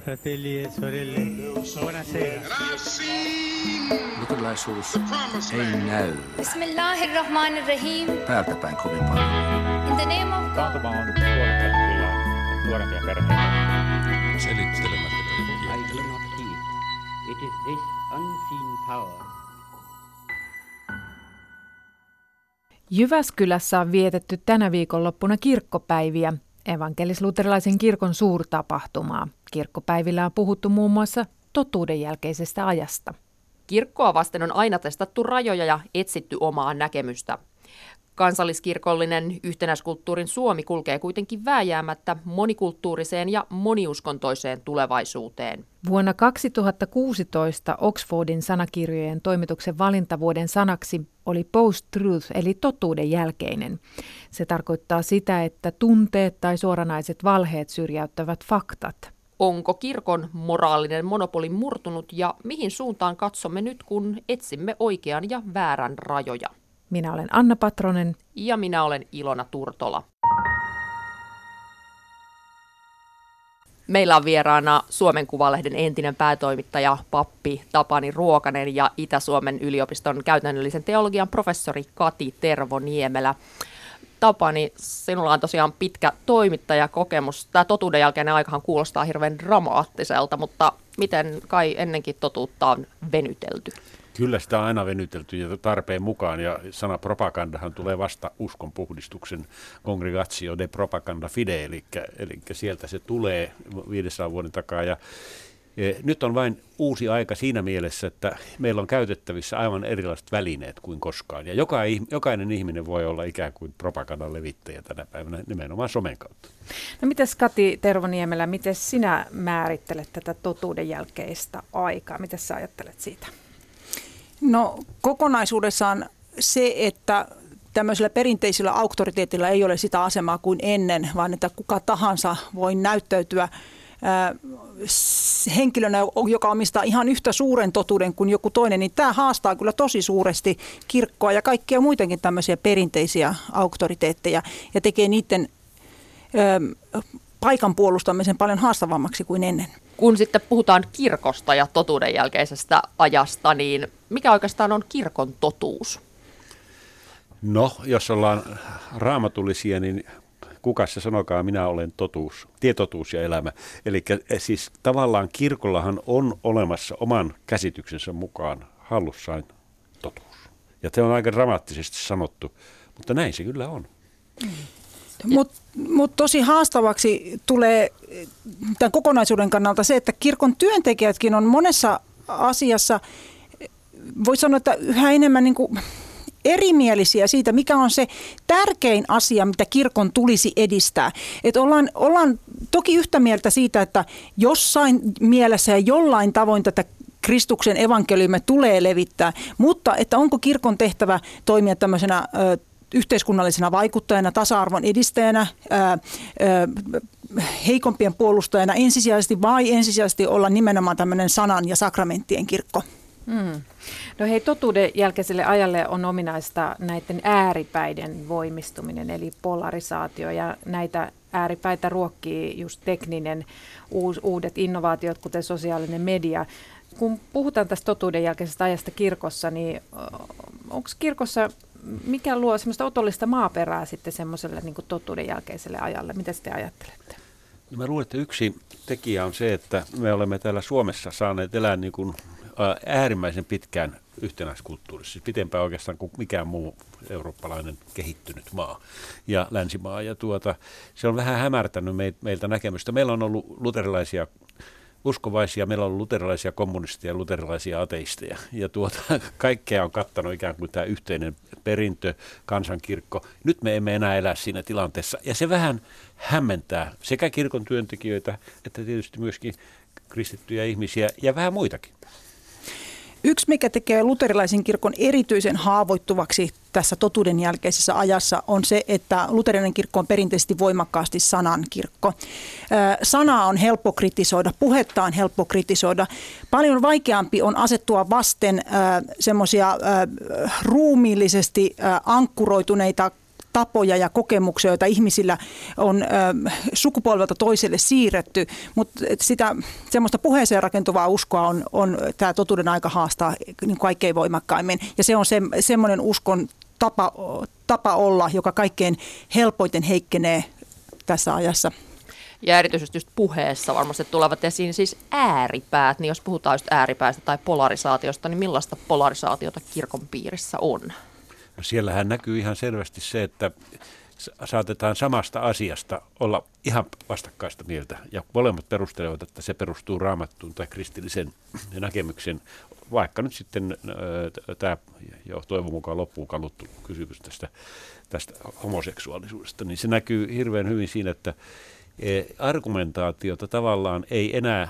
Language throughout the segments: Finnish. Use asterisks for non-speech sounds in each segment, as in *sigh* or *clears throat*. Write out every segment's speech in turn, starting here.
fratelli e sorelle, buonasera. Luterilaisuus ei näy Bismillahirrahmanirrahim. päältä päin kovin paljon. In the name of God. Taantuma on nuorempia perheitä. Selittelemättä I kaikkia. do not heed. It is this unseen power Jyväskylässä on vietetty tänä viikonloppuna kirkkopäiviä, evankelis-luterilaisen kirkon suurtapahtumaa. Kirkkopäivillä on puhuttu muun muassa totuuden jälkeisestä ajasta. Kirkkoa vasten on aina testattu rajoja ja etsitty omaa näkemystä. Kansalliskirkollinen yhtenäiskulttuurin Suomi kulkee kuitenkin vääjäämättä monikulttuuriseen ja moniuskontoiseen tulevaisuuteen. Vuonna 2016 Oxfordin sanakirjojen toimituksen valintavuoden sanaksi oli post-truth eli totuuden jälkeinen. Se tarkoittaa sitä, että tunteet tai suoranaiset valheet syrjäyttävät faktat. Onko kirkon moraalinen monopoli murtunut ja mihin suuntaan katsomme nyt, kun etsimme oikean ja väärän rajoja? Minä olen Anna Patronen. Ja minä olen Ilona Turtola. Meillä on vieraana Suomen Kuvalehden entinen päätoimittaja pappi Tapani Ruokanen ja Itä-Suomen yliopiston käytännöllisen teologian professori Kati Tervoniemelä. Tapani, sinulla on tosiaan pitkä toimittajakokemus. Tämä totuuden jälkeinen aikahan kuulostaa hirveän dramaattiselta, mutta miten kai ennenkin totuutta on venytelty? Kyllä sitä on aina venytelty ja tarpeen mukaan, ja sana propagandahan tulee vasta uskon puhdistuksen congregatio de propaganda fide, eli, eli sieltä se tulee 500 vuoden takaa. Ja, nyt on vain uusi aika siinä mielessä, että meillä on käytettävissä aivan erilaiset välineet kuin koskaan. Ja joka, jokainen ihminen voi olla ikään kuin propagandan levittäjä tänä päivänä nimenomaan somen kautta. No mites Kati Tervoniemelä, miten sinä määrittelet tätä totuuden jälkeistä aikaa? Miten sä ajattelet siitä? No kokonaisuudessaan se, että tämmöisellä perinteisellä auktoriteetilla ei ole sitä asemaa kuin ennen, vaan että kuka tahansa voi näyttäytyä henkilönä, joka omistaa ihan yhtä suuren totuuden kuin joku toinen, niin tämä haastaa kyllä tosi suuresti kirkkoa ja kaikkia muitakin tämmöisiä perinteisiä auktoriteetteja ja tekee niiden paikan puolustamisen paljon haastavammaksi kuin ennen. Kun sitten puhutaan kirkosta ja totuuden jälkeisestä ajasta, niin mikä oikeastaan on kirkon totuus? No, jos ollaan raamatullisia, niin kuka se sanokaa, minä olen totuus, tietotuus ja elämä. Eli siis tavallaan kirkollahan on olemassa oman käsityksensä mukaan hallussaan totuus. Ja se on aika dramaattisesti sanottu, mutta näin se kyllä on. Mm. Mutta mut tosi haastavaksi tulee tämän kokonaisuuden kannalta se, että kirkon työntekijätkin on monessa asiassa, voi sanoa, että yhä enemmän niin kuin erimielisiä siitä, mikä on se tärkein asia, mitä kirkon tulisi edistää. Et ollaan, ollaan toki yhtä mieltä siitä, että jossain mielessä ja jollain tavoin tätä Kristuksen evankeliumme tulee levittää, mutta että onko kirkon tehtävä toimia tämmöisenä ö, yhteiskunnallisena vaikuttajana, tasa-arvon edistäjänä, ää, ää, heikompien puolustajana ensisijaisesti vai ensisijaisesti olla nimenomaan tämmöinen sanan ja sakramenttien kirkko? Hmm. No hei, totuuden jälkeiselle ajalle on ominaista näiden ääripäiden voimistuminen, eli polarisaatio, ja näitä ääripäitä ruokkii just tekninen, uus, uudet innovaatiot, kuten sosiaalinen media. Kun puhutaan tästä totuuden jälkeisestä ajasta kirkossa, niin onko kirkossa mikä luo semmoista otollista maaperää sitten semmoiselle niin totuuden jälkeiselle ajalle? Mitä te ajattelette? No mä luulen, että yksi tekijä on se, että me olemme täällä Suomessa saaneet elää niin kuin äärimmäisen pitkään yhtenäiskulttuurissa, siis pitempään oikeastaan kuin mikään muu eurooppalainen kehittynyt maa ja länsimaa. Ja tuota, se on vähän hämärtänyt meiltä näkemystä. Meillä on ollut luterilaisia uskovaisia, meillä on luterilaisia kommunisteja, luterilaisia ateisteja. Ja tuota, *laughs* kaikkea on kattanut ikään kuin tämä yhteinen perintö, kansankirkko. Nyt me emme enää elä siinä tilanteessa. Ja se vähän hämmentää sekä kirkon työntekijöitä, että tietysti myöskin kristittyjä ihmisiä ja vähän muitakin. Yksi, mikä tekee luterilaisen kirkon erityisen haavoittuvaksi tässä totuuden jälkeisessä ajassa, on se, että luterilainen kirkko on perinteisesti voimakkaasti sanan kirkko. Sanaa on helppo kritisoida, puhetta on helppo kritisoida. Paljon vaikeampi on asettua vasten semmoisia ruumiillisesti ankkuroituneita tapoja ja kokemuksia, joita ihmisillä on sukupolvelta toiselle siirretty, mutta sitä semmoista puheeseen rakentuvaa uskoa on, on tämä totuuden aika haastaa niin kaikkein voimakkaimmin. Ja se on se, semmoinen uskon tapa, tapa olla, joka kaikkein helpoiten heikkenee tässä ajassa. Ja erityisesti just puheessa varmasti tulevat esiin siis ääripäät, niin jos puhutaan just ääripäästä tai polarisaatiosta, niin millaista polarisaatiota kirkon piirissä on? No siellähän näkyy ihan selvästi se, että saatetaan samasta asiasta olla ihan vastakkaista mieltä. Ja molemmat perustelevat, että se perustuu raamattuun tai kristillisen näkemyksen, vaikka nyt sitten tämä jo toivon mukaan loppuun kaluttu kysymys tästä, tästä homoseksuaalisuudesta, niin se näkyy hirveän hyvin siinä, että e, argumentaatiota tavallaan ei enää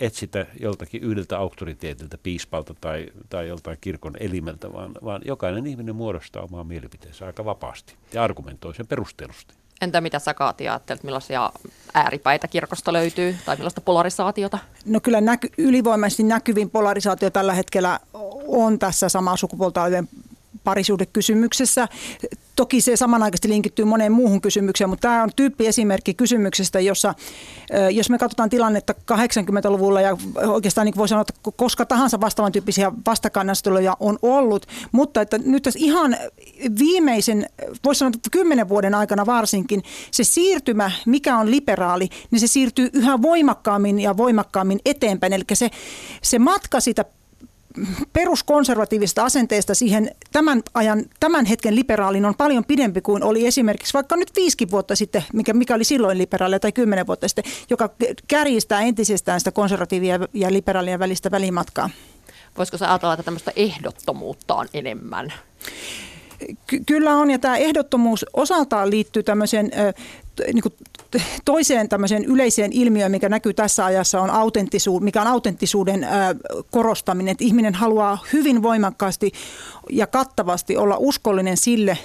etsitä joltakin yhdeltä auktoriteetilta, piispalta tai, tai joltain kirkon elimeltä, vaan, vaan jokainen ihminen muodostaa omaa mielipiteensä aika vapaasti ja argumentoi sen perustellusti. Entä mitä sä Kaati ajattelet, millaisia ääripäitä kirkosta löytyy tai millaista polarisaatiota? No kyllä näky, ylivoimaisesti näkyvin polarisaatio tällä hetkellä on tässä samaa sukupuolta olevien parisuudekysymyksessä. Toki se samanaikaisesti linkittyy moneen muuhun kysymykseen, mutta tämä on tyyppi esimerkki kysymyksestä, jossa jos me katsotaan tilannetta 80-luvulla ja oikeastaan niin voi sanoa, että koska tahansa vastaavan tyyppisiä vastakkainasteluja on ollut, mutta että nyt tässä ihan viimeisen, voisi sanoa, että kymmenen vuoden aikana varsinkin, se siirtymä, mikä on liberaali, niin se siirtyy yhä voimakkaammin ja voimakkaammin eteenpäin. Eli se, se matka sitä peruskonservatiivista asenteesta siihen tämän ajan, tämän hetken liberaalin on paljon pidempi kuin oli esimerkiksi vaikka nyt viisikin vuotta sitten, mikä, mikä oli silloin liberaalia tai kymmenen vuotta sitten, joka kärjistää entisestään sitä konservatiivia ja liberaalien välistä välimatkaa. Voisiko sä ajatella, että tämmöistä ehdottomuutta on enemmän? Ky- kyllä on, ja tämä ehdottomuus osaltaan liittyy tämmöiseen niin kuin toiseen tämmöiseen yleiseen ilmiöön, mikä näkyy tässä ajassa, on autenttisuus, mikä on autenttisuuden korostaminen. Että ihminen haluaa hyvin voimakkaasti ja kattavasti olla uskollinen sille,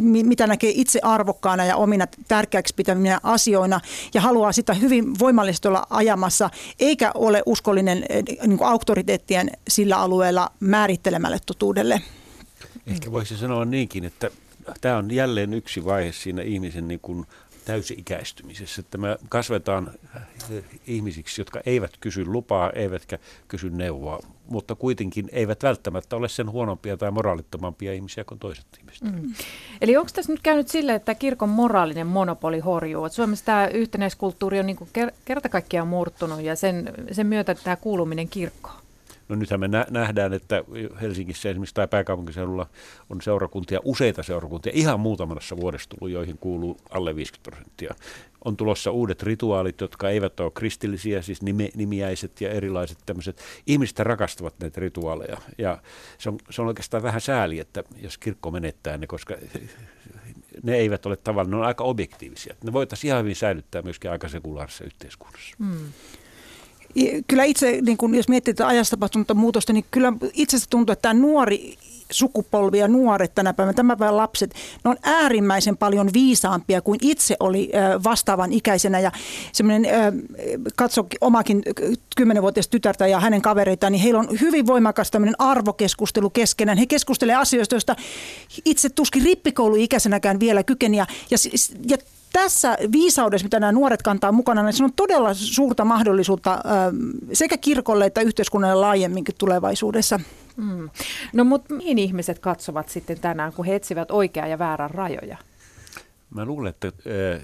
mitä näkee itse arvokkaana ja omina tärkeäksi pitäminä asioina ja haluaa sitä hyvin voimallisesti olla ajamassa, eikä ole uskollinen niin auktoriteettien sillä alueella määrittelemälle totuudelle. Ehkä voisi sanoa niinkin, että tämä on jälleen yksi vaihe siinä ihmisen niin kuin täysi-ikäistymisessä, että me kasvetaan eh, ihmisiksi, jotka eivät kysy lupaa, eivätkä kysy neuvoa, mutta kuitenkin eivät välttämättä ole sen huonompia tai moraalittomampia ihmisiä kuin toiset ihmiset. Mm. Eli onko tässä nyt käynyt sille, että kirkon moraalinen monopoli horjuu? Että Suomessa tämä yhtenäiskulttuuri on niin kuin kaikkiaan murtunut ja sen, sen myötä tämä kuuluminen kirkkoon. No nythän me nähdään, että Helsingissä esimerkiksi tai pääkaupunkiseudulla on seurakuntia, useita seurakuntia, ihan muutamassa vuodessa tullut, joihin kuuluu alle 50 prosenttia. On tulossa uudet rituaalit, jotka eivät ole kristillisiä, siis nime, nimiäiset ja erilaiset tämmöiset. Ihmiset rakastavat näitä rituaaleja ja se on, se on oikeastaan vähän sääli, että jos kirkko menettää ne, koska ne eivät ole tavallaan, ne on aika objektiivisia. Ne voitaisiin ihan hyvin säilyttää myöskin aika sekulaarisessa yhteiskunnassa. Hmm kyllä itse, niin kun, jos miettii tätä ajasta tapahtunutta muutosta, niin kyllä itse tuntuu, että tämä nuori sukupolvi ja nuoret tänä päivänä, tämän päivän lapset, ne on äärimmäisen paljon viisaampia kuin itse oli vastaavan ikäisenä. Ja semmoinen, katso omakin kymmenenvuotias tytärtä ja hänen kavereitaan, niin heillä on hyvin voimakas tämmöinen arvokeskustelu keskenään. He keskustelevat asioista, joista itse tuskin rippikouluikäisenäkään vielä kykeni. Ja, ja, ja tässä viisaudessa, mitä nämä nuoret kantaa mukana, niin se on todella suurta mahdollisuutta sekä kirkolle että yhteiskunnalle laajemminkin tulevaisuudessa. Mm. No mutta mihin ihmiset katsovat sitten tänään, kun he etsivät oikeaa ja väärän rajoja? Mä luulen, että äh,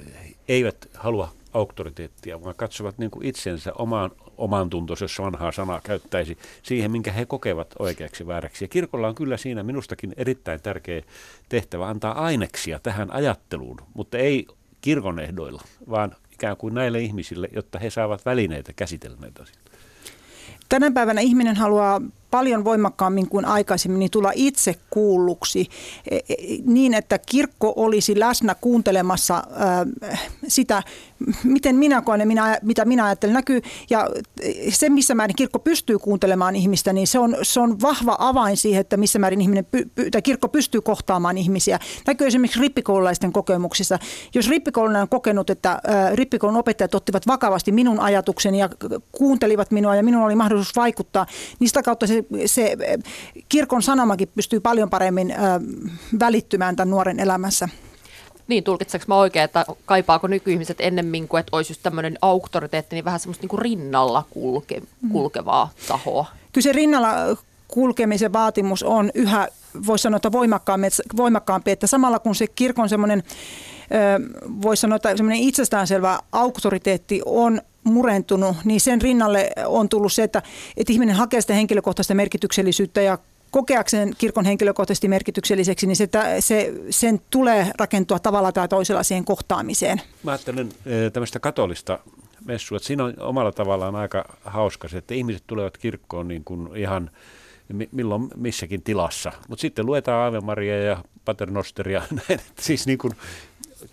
eivät halua auktoriteettia, vaan katsovat niin kuin itsensä omaan, omaan tuntonsa, jos vanhaa sanaa käyttäisi, siihen, minkä he kokevat oikeaksi vääräksi. Ja kirkolla on kyllä siinä minustakin erittäin tärkeä tehtävä antaa aineksia tähän ajatteluun, mutta ei kirkon ehdoilla, vaan ikään kuin näille ihmisille, jotta he saavat välineitä käsitellä näitä asioita. Tänä päivänä ihminen haluaa paljon voimakkaammin kuin aikaisemmin niin tulla itse kuulluksi e, e, niin, että kirkko olisi läsnä kuuntelemassa sitä, miten minä koen ja minä, mitä minä ajattelen näkyy. Ja se, missä määrin kirkko pystyy kuuntelemaan ihmistä, niin se on, se on vahva avain siihen, että missä määrin ihminen py, py, tai kirkko pystyy kohtaamaan ihmisiä. Näkyy esimerkiksi rippikoululaisten kokemuksissa. Jos rippikoululainen on kokenut, että rippikoulun opettajat ottivat vakavasti minun ajatukseni ja kuuntelivat minua ja minulla oli mahdollisuus vaikuttaa, niin sitä kautta se se, se kirkon sanomakin pystyy paljon paremmin ö, välittymään tämän nuoren elämässä. Niin, tulkitseeko mä oikein, että kaipaako nykyihmiset ennemmin kuin, että olisi just tämmöinen auktoriteetti, niin vähän semmoista niin kuin rinnalla kulke, kulkevaa tahoa? Kyllä se rinnalla kulkemisen vaatimus on yhä, voisi sanoa, että voimakkaampi, voimakkaampi, että samalla kun se kirkon semmoinen, voisi sanoa, että semmoinen itsestäänselvä auktoriteetti on murentunut, niin sen rinnalle on tullut se, että, että ihminen hakee sitä henkilökohtaista merkityksellisyyttä ja kokeakseen kirkon henkilökohtaisesti merkitykselliseksi, niin se, se, sen tulee rakentua tavalla tai toisella siihen kohtaamiseen. Mä ajattelen tämmöistä katolista messua, että siinä on omalla tavallaan aika hauska se, että ihmiset tulevat kirkkoon niin kuin ihan milloin missäkin tilassa. Mutta sitten luetaan Ave Maria ja Paternosteria, *laughs* näin. Siis niin kuin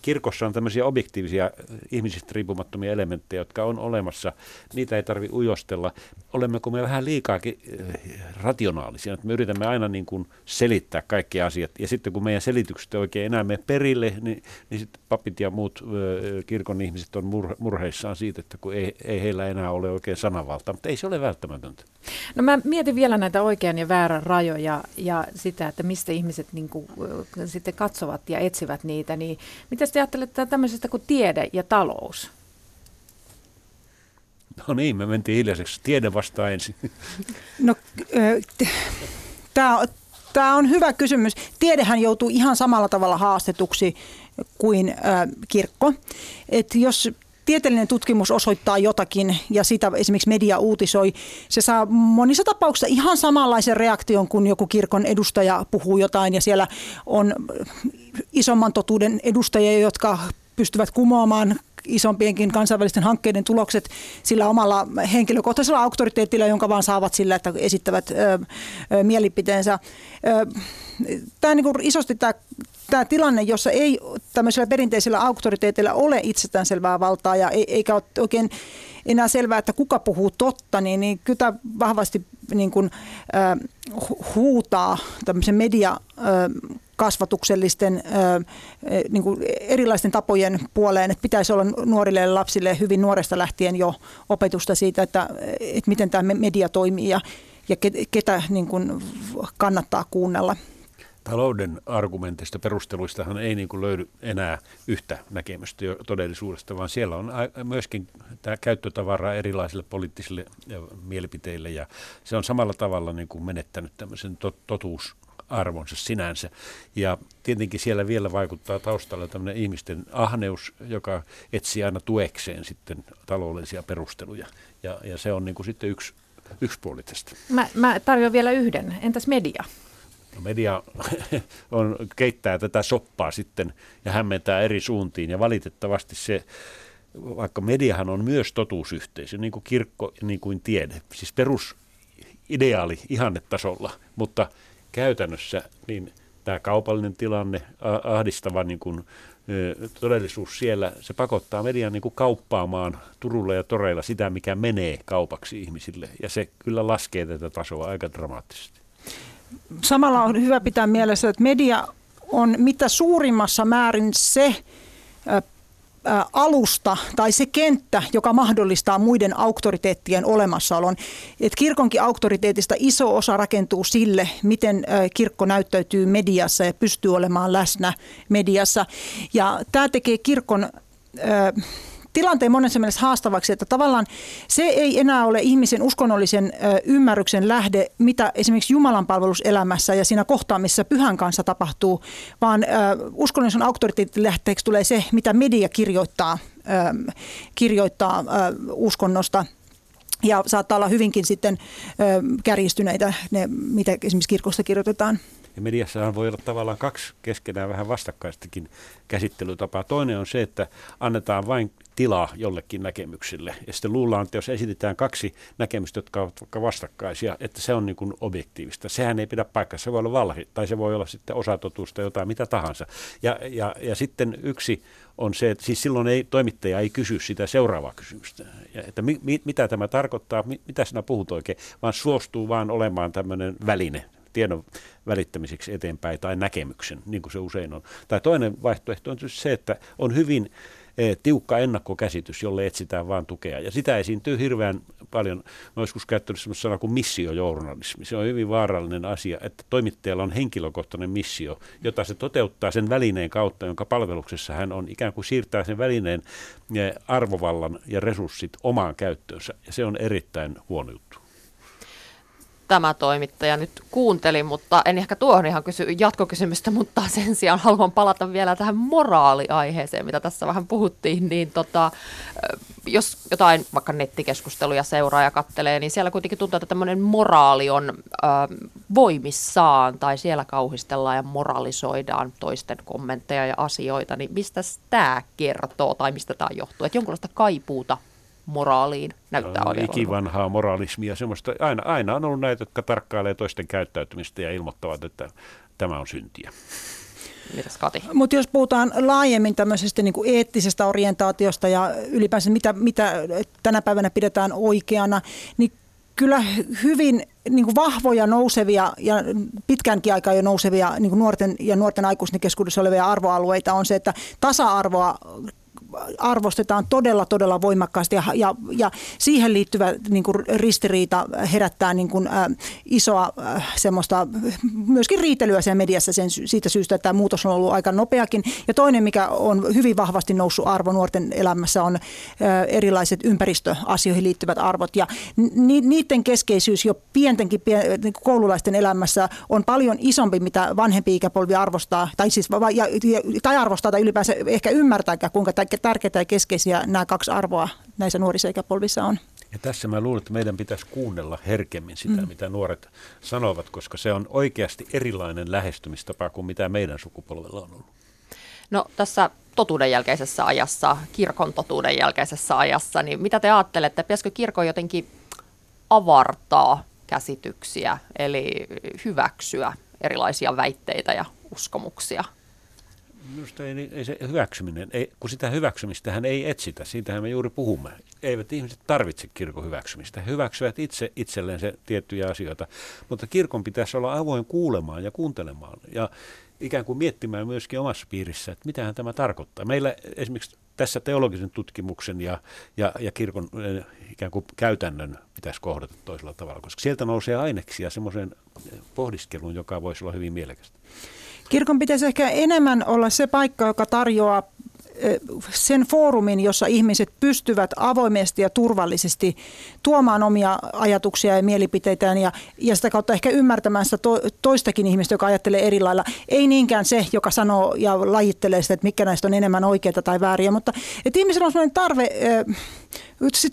kirkossa on tämmöisiä objektiivisia ihmisistä riippumattomia elementtejä, jotka on olemassa. Niitä ei tarvitse ujostella. Olemmeko me vähän liikaakin eh, rationaalisia, että me yritämme aina niin kuin selittää kaikki asiat. Ja sitten kun meidän selitykset oikein enää mene perille, niin, niin sitten papit ja muut ö, kirkon ihmiset on mur, murheissaan siitä, että kun ei, ei heillä enää ole oikein sanavalta. Mutta ei se ole välttämätöntä. No mä mietin vielä näitä oikean ja väärän rajoja ja sitä, että mistä ihmiset niin kuin, sitten katsovat ja etsivät niitä. Niin mitä te ajattelette tämmöisestä kuin tiede ja talous? No niin, me mentiin hiljaiseksi. Tiede vastaa ensin. *laughs* No, tämä on hyvä kysymys. Tiedehän joutuu ihan samalla tavalla haastetuksi kuin ö, kirkko. Et jos tieteellinen tutkimus osoittaa jotakin ja sitä esimerkiksi media uutisoi, se saa monissa tapauksissa ihan samanlaisen reaktion, kun joku kirkon edustaja puhuu jotain ja siellä on isomman totuuden edustajia, jotka pystyvät kumoamaan isompienkin kansainvälisten hankkeiden tulokset sillä omalla henkilökohtaisella auktoriteetilla, jonka vaan saavat sillä, että esittävät ö, ö, mielipiteensä. Ö, tämä niin isosti tämä tämä tilanne, jossa ei tämmöisellä perinteisellä auktoriteetilla ole itsestäänselvää valtaa ja eikä ole oikein enää selvää, että kuka puhuu totta, niin, niin kyllä tämä vahvasti niin kuin, äh, huutaa tämmöisen media äh, kasvatuksellisten niin kuin erilaisten tapojen puoleen, että pitäisi olla nuorille ja lapsille hyvin nuoresta lähtien jo opetusta siitä, että, että miten tämä media toimii ja, ja ketä niin kuin kannattaa kuunnella. Talouden argumenteista, perusteluistahan ei niin kuin löydy enää yhtä näkemystä jo todellisuudesta, vaan siellä on myöskin tämä käyttötavara erilaisille poliittisille mielipiteille ja se on samalla tavalla niin kuin menettänyt tämmöisen totuus arvonsa sinänsä. Ja tietenkin siellä vielä vaikuttaa taustalla tämmöinen ihmisten ahneus, joka etsii aina tuekseen sitten taloudellisia perusteluja. Ja, ja se on niin kuin sitten yksi, yksi puoli tästä. Mä, mä tarjoan vielä yhden. Entäs media? No media *laughs* on, keittää tätä soppaa sitten ja hämmentää eri suuntiin ja valitettavasti se, vaikka mediahan on myös totuusyhteisö, niin kuin kirkko niin kuin tiede, siis perusideaali ihannetasolla, mutta käytännössä niin tämä kaupallinen tilanne, ahdistava niin kuin, todellisuus siellä, se pakottaa median niin kuin kauppaamaan Turulla ja Toreilla sitä, mikä menee kaupaksi ihmisille. Ja se kyllä laskee tätä tasoa aika dramaattisesti. Samalla on hyvä pitää mielessä, että media on mitä suurimmassa määrin se alusta tai se kenttä, joka mahdollistaa muiden auktoriteettien olemassaolon. Et kirkonkin auktoriteetista iso osa rakentuu sille, miten kirkko näyttäytyy mediassa ja pystyy olemaan läsnä mediassa. Ja tämä tekee kirkon tilanteen monessa mielessä haastavaksi, että tavallaan se ei enää ole ihmisen uskonnollisen ymmärryksen lähde, mitä esimerkiksi Jumalan palveluselämässä ja siinä kohtaamisessa pyhän kanssa tapahtuu, vaan uskonnollisen auktoriteetin lähteeksi tulee se, mitä media kirjoittaa, kirjoittaa uskonnosta ja saattaa olla hyvinkin sitten kärjistyneitä ne, mitä esimerkiksi kirkosta kirjoitetaan. Ja mediassahan voi olla tavallaan kaksi keskenään vähän vastakkaistakin käsittelytapaa. Toinen on se, että annetaan vain tilaa jollekin näkemyksille. Ja sitten luullaan, että jos esitetään kaksi näkemystä, jotka ovat vaikka vastakkaisia, että se on niin kuin objektiivista. Sehän ei pidä paikkaa. Se voi olla valhi tai se voi olla sitten osatotusta jotain mitä tahansa. Ja, ja, ja sitten yksi on se, että siis silloin ei, toimittaja ei kysy sitä seuraavaa kysymystä, ja että mi, mi, mitä tämä tarkoittaa, mi, mitä sinä puhut oikein, vaan suostuu vaan olemaan tämmöinen väline tiedon välittämiseksi eteenpäin tai näkemyksen, niin kuin se usein on. Tai toinen vaihtoehto on se, että on hyvin eh, tiukka ennakkokäsitys, jolle etsitään vain tukea. Ja sitä esiintyy hirveän paljon. Mä joskus käyttänyt sellaista sanaa kuin missiojournalismi. Se on hyvin vaarallinen asia, että toimittajalla on henkilökohtainen missio, jota se toteuttaa sen välineen kautta, jonka palveluksessa hän on ikään kuin siirtää sen välineen eh, arvovallan ja resurssit omaan käyttöönsä. Ja se on erittäin huono juttu tämä toimittaja nyt kuunteli, mutta en ehkä tuohon ihan kysy jatkokysymystä, mutta sen sijaan haluan palata vielä tähän moraaliaiheeseen, mitä tässä vähän puhuttiin, niin tota, jos jotain vaikka nettikeskusteluja seuraa ja kattelee, niin siellä kuitenkin tuntuu, että tämmöinen moraali on äh, voimissaan tai siellä kauhistellaan ja moralisoidaan toisten kommentteja ja asioita, niin mistä tämä kertoo tai mistä tämä johtuu? Että jonkinlaista kaipuuta moraaliin näyttää olevan. Ikivanhaa moraalismia, semmoista, aina, aina on ollut näitä, jotka tarkkailee toisten käyttäytymistä ja ilmoittavat, että tämä on syntiä. Mitäs Kati? Mutta jos puhutaan laajemmin tämmöisestä niin kuin eettisestä orientaatiosta ja ylipäänsä mitä, mitä tänä päivänä pidetään oikeana, niin kyllä hyvin niin kuin vahvoja nousevia ja pitkänkin aikaa jo nousevia niin kuin nuorten ja nuorten aikuisten keskuudessa olevia arvoalueita on se, että tasa-arvoa arvostetaan todella, todella voimakkaasti ja, ja, ja siihen liittyvä niin kuin ristiriita herättää niin kuin, ä, isoa ä, semmoista myöskin riitelyä sen mediassa sen, siitä syystä, että tämä muutos on ollut aika nopeakin. Ja toinen, mikä on hyvin vahvasti noussut arvo nuorten elämässä on ä, erilaiset ympäristöasioihin liittyvät arvot ja ni, niiden keskeisyys jo pientenkin pien, niin koululaisten elämässä on paljon isompi, mitä vanhempi ikäpolvi arvostaa tai, siis, ja, tai arvostaa tai ylipäänsä ehkä ymmärtääkään, kuinka tärkeitä ja keskeisiä nämä kaksi arvoa näissä nuorissa ikäpolvissa on. Ja tässä mä luulen, että meidän pitäisi kuunnella herkemmin sitä, mm. mitä nuoret sanovat, koska se on oikeasti erilainen lähestymistapa kuin mitä meidän sukupolvella on ollut. No tässä totuuden jälkeisessä ajassa, kirkon totuuden jälkeisessä ajassa, niin mitä te ajattelette, pitäisikö kirkon jotenkin avartaa käsityksiä, eli hyväksyä erilaisia väitteitä ja uskomuksia? Minusta ei, ei se hyväksyminen, ei, kun sitä hyväksymistähän ei etsitä, siitähän me juuri puhumme. Eivät ihmiset tarvitse kirkon hyväksymistä. He hyväksyvät itse itselleen se tiettyjä asioita, mutta kirkon pitäisi olla avoin kuulemaan ja kuuntelemaan ja ikään kuin miettimään myöskin omassa piirissä, että mitähän tämä tarkoittaa. Meillä esimerkiksi tässä teologisen tutkimuksen ja, ja, ja kirkon eh, ikään kuin käytännön pitäisi kohdata toisella tavalla, koska sieltä nousee aineksia semmoiseen pohdiskeluun, joka voisi olla hyvin mielekästä. Kirkon pitäisi ehkä enemmän olla se paikka, joka tarjoaa sen foorumin, jossa ihmiset pystyvät avoimesti ja turvallisesti tuomaan omia ajatuksia ja mielipiteitään ja, ja sitä kautta ehkä ymmärtämään sitä to, toistakin ihmistä, joka ajattelee eri lailla. Ei niinkään se, joka sanoo ja lajittelee sitä, että mikä näistä on enemmän oikeita tai vääriä, mutta että ihmisellä on sellainen tarve äh,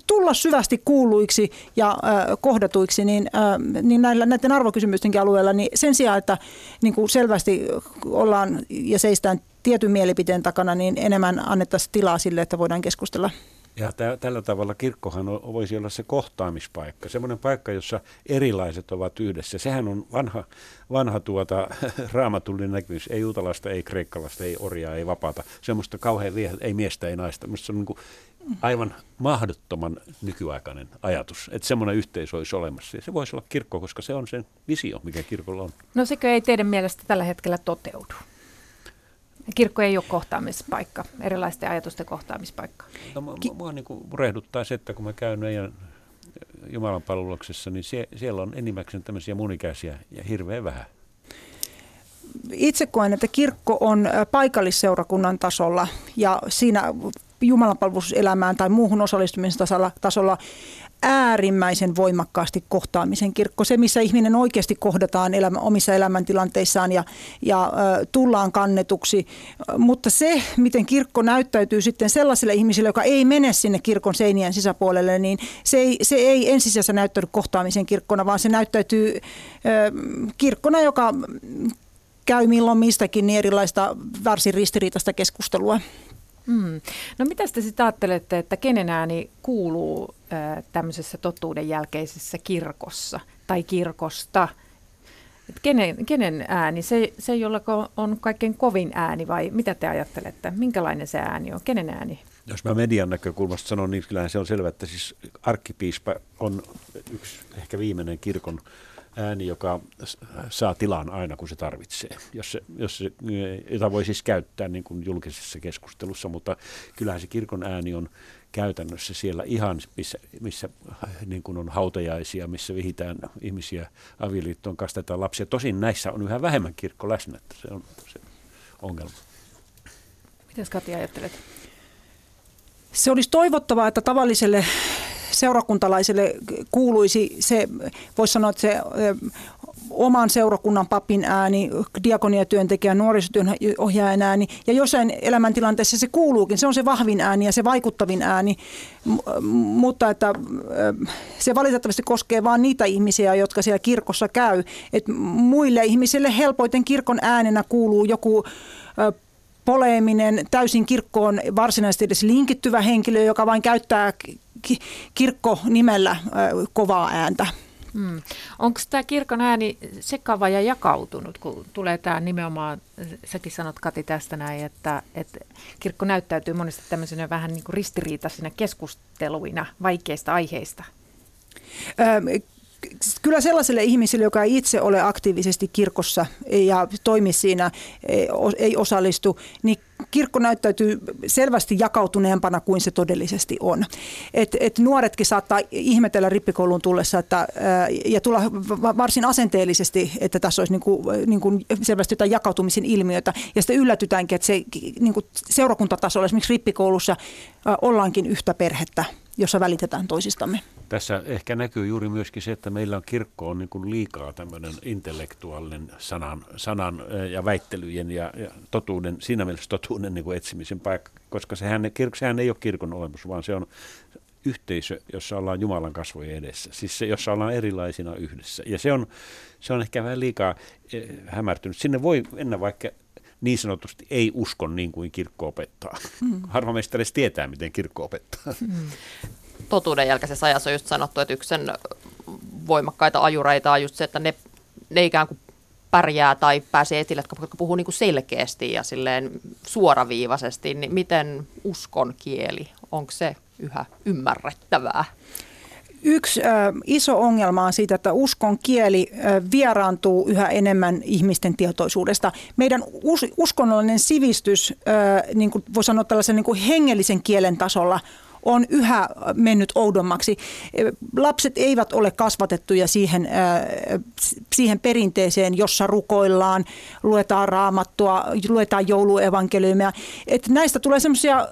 tulla syvästi kuuluiksi ja äh, kohdatuiksi, niin, äh, niin näillä, näiden arvokysymystenkin alueella, niin sen sijaan, että niin kuin selvästi ollaan ja seistään tietyn mielipiteen takana, niin enemmän annettaisiin tilaa sille, että voidaan keskustella. Ja tä- tällä tavalla kirkkohan on, voisi olla se kohtaamispaikka, semmoinen paikka, jossa erilaiset ovat yhdessä. Sehän on vanha, vanha tuota, *laughs* raamatullinen näkemys, ei juutalaista, ei kreikkalaista, ei orjaa, ei vapaata. Semmoista kauhean vie, ei miestä, ei naista. Minusta se on niin kuin aivan mahdottoman nykyaikainen ajatus, että semmoinen yhteisö olisi olemassa. Ja se voisi olla kirkko, koska se on sen visio, mikä kirkolla on. No sekö ei teidän mielestä tällä hetkellä toteudu? Kirkko ei ole kohtaamispaikka, erilaisten ajatusten kohtaamispaikka. No, mua niin kuin murehduttaa se, että kun mä käyn meidän Jumalan palveluksessa, niin sie, siellä on enimmäkseen tämmöisiä munikäisiä ja hirveän vähän. Itse koen, että kirkko on paikallisseurakunnan tasolla ja siinä jumalanpalveluselämään tai muuhun osallistumisen tasolla, tasolla äärimmäisen voimakkaasti kohtaamisen kirkko. Se, missä ihminen oikeasti kohdataan elämä, omissa elämäntilanteissaan ja, ja ö, tullaan kannetuksi. Mutta se, miten kirkko näyttäytyy sitten sellaiselle ihmiselle, joka ei mene sinne kirkon seinien sisäpuolelle, niin se ei, se ei ensisijaisesti näyttäydy kohtaamisen kirkkona, vaan se näyttäytyy ö, kirkkona, joka käy milloin mistäkin niin erilaista varsin ristiriitaista keskustelua. Mm. No mitä te sitten ajattelette, että kenen ääni kuuluu äh, tämmöisessä totuuden jälkeisessä kirkossa tai kirkosta? Et kenen, kenen ääni? Se, se, jolla on kaikkein kovin ääni vai mitä te ajattelette? Minkälainen se ääni on? Kenen ääni? Jos mä median näkökulmasta sanon, niin kyllähän se on selvä, että siis arkkipiispa on yksi ehkä viimeinen kirkon ääni, joka saa tilan aina kun se tarvitsee, jos se, jos se, jota voi siis käyttää niin kuin julkisessa keskustelussa, mutta kyllähän se kirkon ääni on käytännössä siellä ihan, missä, missä niin kuin on hautajaisia, missä vihitään ihmisiä avioliittoon, kastetaan lapsia. Tosin näissä on yhä vähemmän kirkko läsnä, että se on se ongelma. Miten Kati ajattelet? Se olisi toivottavaa, että tavalliselle seurakuntalaiselle kuuluisi se, voisi sanoa, että se ö, oman seurakunnan papin ääni, diakoniatyöntekijän, nuorisotyönohjaajan ääni ja jossain elämäntilanteessa se kuuluukin. Se on se vahvin ääni ja se vaikuttavin ääni, M- mutta että ö, se valitettavasti koskee vain niitä ihmisiä, jotka siellä kirkossa käy. Et muille ihmisille helpoiten kirkon äänenä kuuluu joku poleeminen, täysin kirkkoon varsinaisesti edes linkittyvä henkilö, joka vain käyttää ki- kirkko-nimellä ö, kovaa ääntä. Hmm. Onko tämä kirkon ääni sekava ja jakautunut, kun tulee tämä nimenomaan, säkin sanot Kati tästä näin, että, että kirkko näyttäytyy monesti tämmöisenä vähän niin kuin ristiriitaisina keskusteluina vaikeista aiheista? Kyllä sellaiselle ihmiselle, joka ei itse ole aktiivisesti kirkossa ja toimi siinä, ei osallistu, niin kirkko näyttäytyy selvästi jakautuneempana kuin se todellisesti on. Et, et nuoretkin saattaa ihmetellä rippikouluun tullessa että, ja tulla varsin asenteellisesti, että tässä olisi niin kuin, niin kuin selvästi jotain jakautumisen ilmiötä. Ja sitten yllätytäänkin, että se niin kuin seurakuntatasolla esimerkiksi rippikoulussa ollaankin yhtä perhettä jossa välitetään toisistamme. Tässä ehkä näkyy juuri myöskin se, että meillä on kirkko on niin kuin liikaa tämmöinen intellektuaalinen sanan, sanan ja väittelyjen ja, ja totuuden, siinä mielessä totuuden niin kuin etsimisen paikka, koska sehän, kirk, sehän ei ole kirkon olemus, vaan se on yhteisö, jossa ollaan Jumalan kasvojen edessä, siis se, jossa ollaan erilaisina yhdessä. Ja se on, se on ehkä vähän liikaa hämärtynyt. Sinne voi mennä vaikka niin sanotusti ei uskon niin kuin kirkko opettaa. Mm. Harva meistä edes tietää, miten kirkko opettaa. Mm. Totuuden jälkeisessä ajassa on just sanottu, että yksi sen voimakkaita ajureita on just se, että ne, ne ikään kuin pärjää tai pääsee esille, jotka puhuu niin kuin selkeästi ja silleen suoraviivaisesti, niin miten uskon kieli, onko se yhä ymmärrettävää? Yksi iso ongelma on siitä, että uskon kieli vieraantuu yhä enemmän ihmisten tietoisuudesta. Meidän us, uskonnollinen sivistys, niin kuin voi sanoa tällaisen niin kuin hengellisen kielen tasolla, on yhä mennyt oudommaksi. Lapset eivät ole kasvatettuja siihen, siihen perinteeseen, jossa rukoillaan, luetaan raamattua, luetaan jouluevankeliumia. Että näistä tulee semmoisia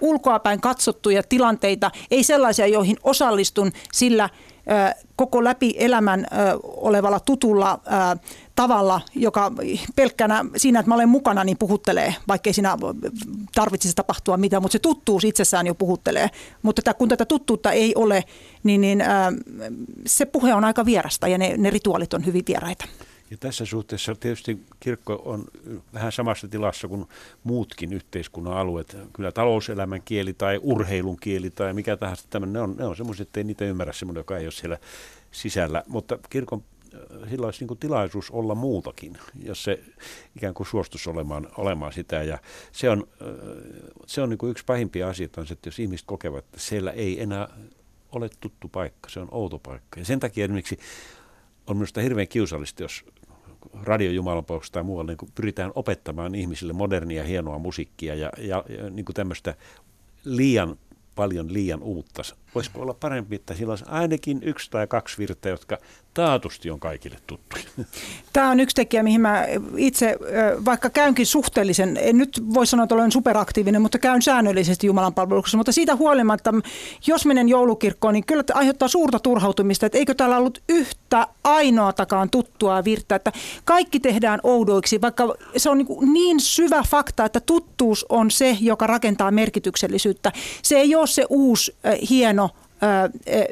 ulkoapäin katsottuja tilanteita, ei sellaisia, joihin osallistun sillä koko läpi elämän olevalla tutulla tavalla, joka pelkkänä siinä, että mä olen mukana, niin puhuttelee, vaikkei siinä tarvitsisi tapahtua mitään, mutta se tuttuus itsessään jo puhuttelee. Mutta kun tätä tuttuutta ei ole, niin, niin se puhe on aika vierasta ja ne, ne rituaalit on hyvin vieraita. Ja tässä suhteessa tietysti kirkko on vähän samassa tilassa kuin muutkin yhteiskunnan alueet. Kyllä talouselämän kieli tai urheilun kieli tai mikä tahansa tämmöinen, ne on, ne on semmoiset, että ei niitä ymmärrä semmoinen, joka ei ole siellä sisällä. Mutta kirkon sillä olisi niin tilaisuus olla muutakin, jos se ikään kuin suostuisi olemaan, olemaan sitä. Ja se on, se on niin yksi pahimpia asioita, on se, että jos ihmiset kokevat, että siellä ei enää ole tuttu paikka, se on outo paikka. Ja sen takia esimerkiksi on minusta hirveän kiusallista, jos radiojumalanpalveluksessa tai muualla niin pyritään opettamaan ihmisille modernia, hienoa musiikkia ja, ja, ja niin tämmöistä liian paljon liian uutta. Voisiko olla parempi, että sillä olisi ainakin yksi tai kaksi virta, jotka taatusti on kaikille tuttuja? *laughs* Tämä on yksi tekijä, mihin mä itse, vaikka käynkin suhteellisen, en nyt voi sanoa, että olen superaktiivinen, mutta käyn säännöllisesti Jumalan palveluksessa, mutta siitä huolimatta, jos menen joulukirkkoon, niin kyllä aiheuttaa suurta turhautumista, että eikö täällä ollut yhtä ainoatakaan tuttua virtaa, että kaikki tehdään oudoiksi, vaikka se on niin, niin syvä fakta, että tuttuus on se, joka rakentaa merkityksellisyyttä. Se ei ole se uusi, hieno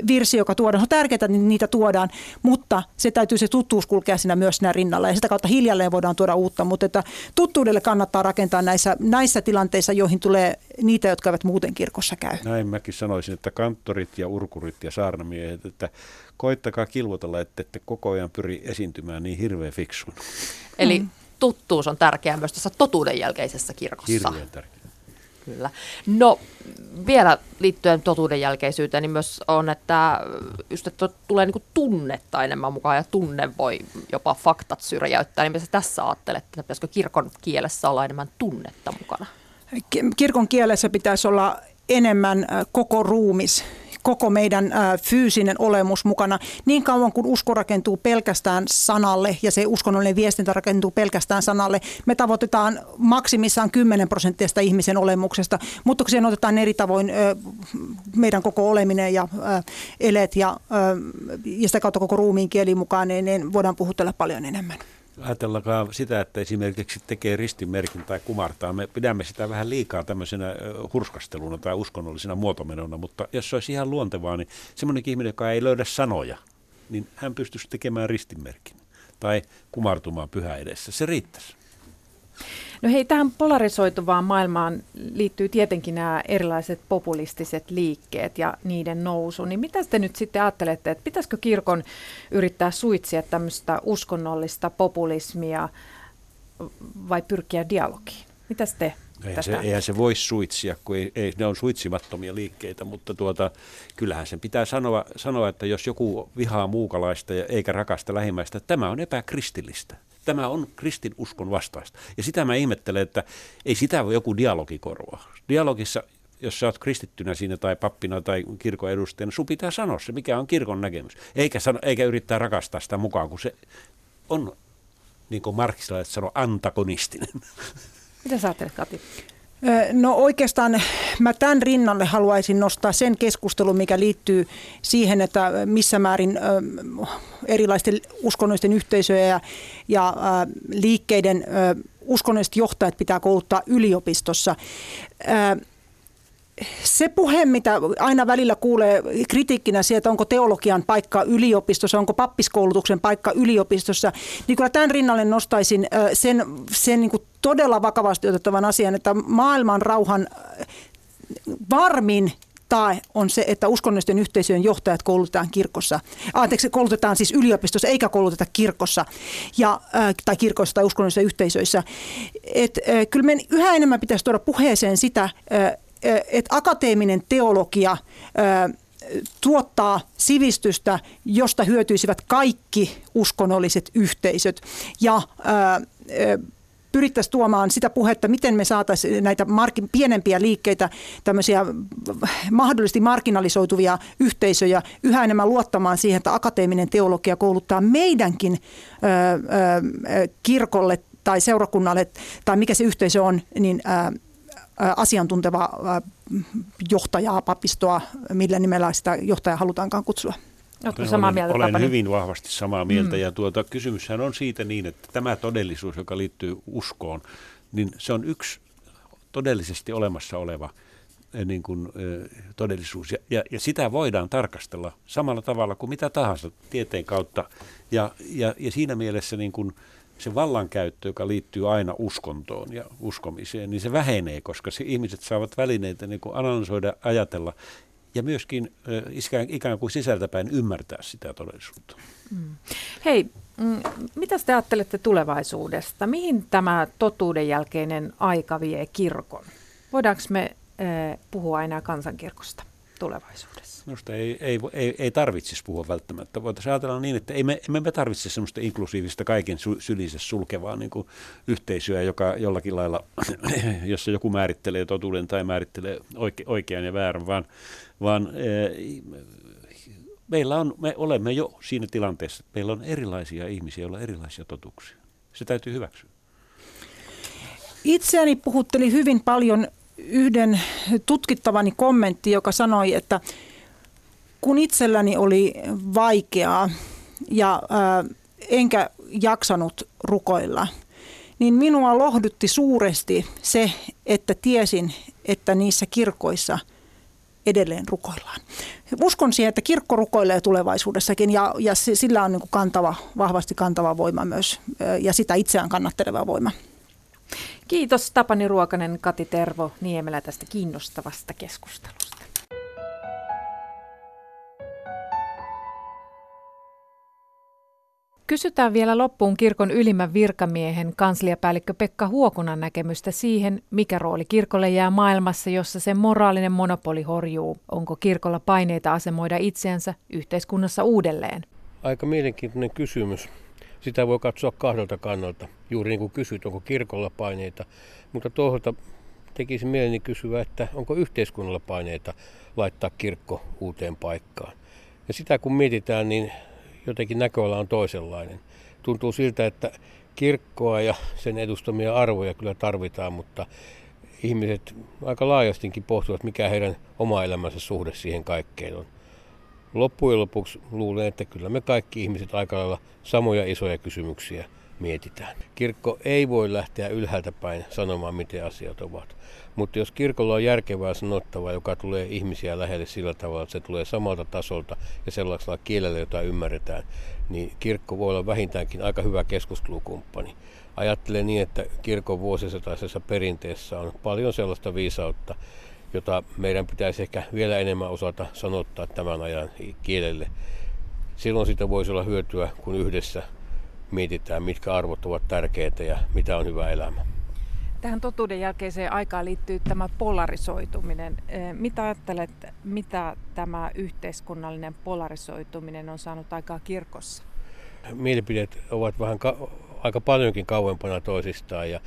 virsi, joka tuodaan. Se on tärkeää, että niitä tuodaan, mutta se täytyy se tuttuus kulkea siinä myös siinä rinnalla ja sitä kautta hiljalleen voidaan tuoda uutta, mutta että tuttuudelle kannattaa rakentaa näissä, näissä tilanteissa, joihin tulee niitä, jotka eivät muuten kirkossa käy. Näin mäkin sanoisin, että kanttorit ja urkurit ja saarnamiehet, että koittakaa kilvotella, että ette koko ajan pyri esiintymään niin hirveän fiksun. Eli tuttuus on tärkeää myös tässä totuuden jälkeisessä kirkossa. Hirveän tärkeää. Kyllä. No vielä liittyen totuuden jälkeisyyteen, niin myös on, että just että tulee niin tunnetta enemmän mukaan ja tunne voi jopa faktat syrjäyttää. Niin mitä tässä ajattelet, että pitäisikö kirkon kielessä olla enemmän tunnetta mukana? Kirkon kielessä pitäisi olla enemmän koko ruumis koko meidän fyysinen olemus mukana. Niin kauan kun usko rakentuu pelkästään sanalle ja se uskonnollinen viestintä rakentuu pelkästään sanalle, me tavoitetaan maksimissaan 10 prosenttia sitä ihmisen olemuksesta, mutta kun siihen otetaan eri tavoin meidän koko oleminen ja elet ja, ja sitä kautta koko ruumiin kieli mukaan, niin, niin voidaan puhutella paljon enemmän ajatellakaan sitä, että esimerkiksi tekee ristinmerkin tai kumartaa. Me pidämme sitä vähän liikaa tämmöisenä hurskasteluna tai uskonnollisena muotomenona, mutta jos se olisi ihan luontevaa, niin semmoinen ihminen, joka ei löydä sanoja, niin hän pystyisi tekemään ristinmerkin tai kumartumaan pyhä edessä. Se riittäisi. No hei, tähän polarisoituvaan maailmaan liittyy tietenkin nämä erilaiset populistiset liikkeet ja niiden nousu. Niin mitä te nyt sitten ajattelette, että pitäisikö kirkon yrittää suitsia tämmöistä uskonnollista populismia vai pyrkiä dialogiin? Mitäs te Eihän se, eihän se voi suitsia, kun ei, ei, ne on suitsimattomia liikkeitä, mutta tuota, kyllähän sen pitää sanoa, sanoa, että jos joku vihaa muukalaista ja eikä rakasta lähimmäistä, tämä on epäkristillistä. Tämä on kristinuskon vastaista. Ja sitä mä ihmettelen, että ei sitä voi joku dialogi korvaa. Dialogissa, jos sä oot kristittynä siinä tai pappina tai kirkon edustajana, sun pitää sanoa se, mikä on kirkon näkemys. Eikä, sano, eikä yrittää rakastaa sitä mukaan, kun se on, niin kuin marksilaiset sanoo, antagonistinen. Mitä sä ajattelet, Kati? No oikeastaan mä tämän rinnalle haluaisin nostaa sen keskustelun, mikä liittyy siihen, että missä määrin erilaisten uskonnollisten yhteisöjen ja, liikkeiden uskonnolliset johtajat pitää kouluttaa yliopistossa se puhe, mitä aina välillä kuulee kritiikkinä sieltä, onko teologian paikka yliopistossa, onko pappiskoulutuksen paikka yliopistossa, niin kyllä tämän rinnalle nostaisin sen, sen niin todella vakavasti otettavan asian, että maailman rauhan varmin tae on se, että uskonnollisten yhteisöjen johtajat koulutetaan kirkossa. Anteeksi, koulutetaan siis yliopistossa eikä kouluteta kirkossa ja, tai kirkoissa tai uskonnollisissa yhteisöissä. Et, kyllä meidän yhä enemmän pitäisi tuoda puheeseen sitä, että akateeminen teologia tuottaa sivistystä, josta hyötyisivät kaikki uskonnolliset yhteisöt. Ja pyrittäisiin tuomaan sitä puhetta, miten me saataisiin näitä mark- pienempiä liikkeitä, tämmöisiä mahdollisesti marginalisoituvia yhteisöjä yhä enemmän luottamaan siihen, että akateeminen teologia kouluttaa meidänkin ö, ö, kirkolle tai seurakunnalle tai mikä se yhteisö on, niin ö, asiantunteva johtajaa, papistoa, millä nimellä sitä johtajaa halutaankaan kutsua. Oletko samaa mieltä, olen, olen hyvin vahvasti samaa mieltä mm. ja tuota, kysymyshän on siitä niin, että tämä todellisuus, joka liittyy uskoon, niin se on yksi todellisesti olemassa oleva niin kuin, todellisuus. Ja, ja, ja sitä voidaan tarkastella samalla tavalla kuin mitä tahansa tieteen kautta. Ja, ja, ja siinä mielessä niin kuin, se vallankäyttö, joka liittyy aina uskontoon ja uskomiseen, niin se vähenee, koska se ihmiset saavat välineitä niin kuin analysoida, ajatella ja myöskin äh, ikään kuin sisältäpäin ymmärtää sitä todellisuutta. Mm. Hei, mm, mitä te ajattelette tulevaisuudesta? Mihin tämä totuuden jälkeinen aika vie kirkon? Voidaanko me äh, puhua enää kansankirkosta tulevaisuudessa? Minusta ei, ei, ei, ei tarvitsisi puhua välttämättä. Voitaisiin ajatella niin, että ei me, emme me tarvitse semmoista inklusiivista kaiken sy, sylissä sulkevaa niin kuin yhteisöä, joka jollakin lailla, *clears throat* jossa joku määrittelee totuuden tai määrittelee oike, oikean ja väärän, vaan, vaan e, meillä on, me olemme jo siinä tilanteessa, että meillä on erilaisia ihmisiä, joilla on erilaisia totuuksia. Se täytyy hyväksyä. Itseäni puhutteli hyvin paljon yhden tutkittavani kommentti, joka sanoi, että kun itselläni oli vaikeaa ja ää, enkä jaksanut rukoilla, niin minua lohdutti suuresti se, että tiesin, että niissä kirkoissa edelleen rukoillaan. Uskon siihen, että kirkko rukoilee tulevaisuudessakin ja, ja sillä on niin kantava, vahvasti kantava voima myös ja sitä itseään kannatteleva voima. Kiitos Tapani Ruokanen, Kati Tervo Niemelä tästä kiinnostavasta keskustelusta. Kysytään vielä loppuun kirkon ylimmän virkamiehen kansliapäällikkö Pekka Huokunan näkemystä siihen, mikä rooli kirkolle jää maailmassa, jossa sen moraalinen monopoli horjuu. Onko kirkolla paineita asemoida itseänsä yhteiskunnassa uudelleen? Aika mielenkiintoinen kysymys. Sitä voi katsoa kahdelta kannalta. Juuri niin kuin kysyt, onko kirkolla paineita. Mutta toisaalta tekisi mieleni kysyä, että onko yhteiskunnalla paineita laittaa kirkko uuteen paikkaan. Ja sitä kun mietitään, niin jotenkin näköala on toisenlainen. Tuntuu siltä, että kirkkoa ja sen edustamia arvoja kyllä tarvitaan, mutta ihmiset aika laajastinkin pohtivat, mikä heidän oma elämänsä suhde siihen kaikkeen on. Loppujen lopuksi luulen, että kyllä me kaikki ihmiset aika lailla samoja isoja kysymyksiä mietitään. Kirkko ei voi lähteä ylhäältä päin sanomaan, miten asiat ovat. Mutta jos kirkolla on järkevää sanottavaa, joka tulee ihmisiä lähelle sillä tavalla, että se tulee samalta tasolta ja sellaisella kielellä, jota ymmärretään, niin kirkko voi olla vähintäänkin aika hyvä keskustelukumppani. Ajattelen niin, että kirkon vuosisataisessa perinteessä on paljon sellaista viisautta, jota meidän pitäisi ehkä vielä enemmän osata sanottaa tämän ajan kielelle. Silloin sitä voisi olla hyötyä, kun yhdessä mietitään, mitkä arvot ovat tärkeitä ja mitä on hyvä elämä. Tähän totuuden jälkeiseen aikaan liittyy tämä polarisoituminen. Mitä ajattelet, mitä tämä yhteiskunnallinen polarisoituminen on saanut aikaa kirkossa? Mielipiteet ovat vähän ka- aika paljonkin kauempana toisistaan ja,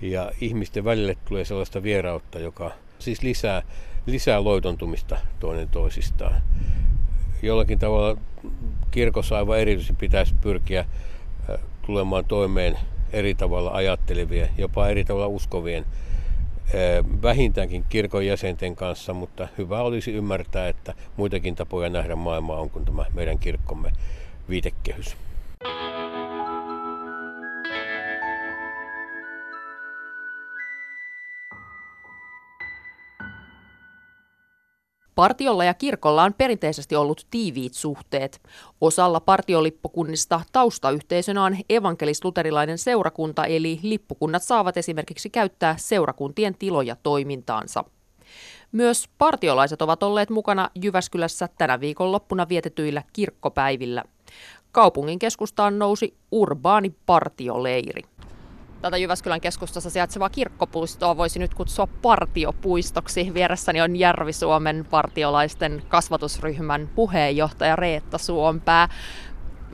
ja ihmisten välille tulee sellaista vierautta, joka siis lisää, lisää loitontumista toinen toisistaan. Jollakin tavalla kirkossa aivan erityisesti pitäisi pyrkiä tulemaan toimeen eri tavalla ajattelevien, jopa eri tavalla uskovien vähintäänkin kirkon jäsenten kanssa, mutta hyvä olisi ymmärtää, että muitakin tapoja nähdä maailmaa on kuin tämä meidän kirkkomme viitekehys. Partiolla ja kirkolla on perinteisesti ollut tiiviit suhteet. Osalla partiolippukunnista taustayhteisönä on evankelis-luterilainen seurakunta, eli lippukunnat saavat esimerkiksi käyttää seurakuntien tiloja toimintaansa. Myös partiolaiset ovat olleet mukana Jyväskylässä tänä viikon loppuna vietetyillä kirkkopäivillä. Kaupungin keskustaan nousi urbaani partioleiri. Tätä Jyväskylän keskustassa sijaitsevaa kirkkopuistoa voisi nyt kutsua partiopuistoksi. Vieressäni on Järvi-Suomen partiolaisten kasvatusryhmän puheenjohtaja Reetta Suompää.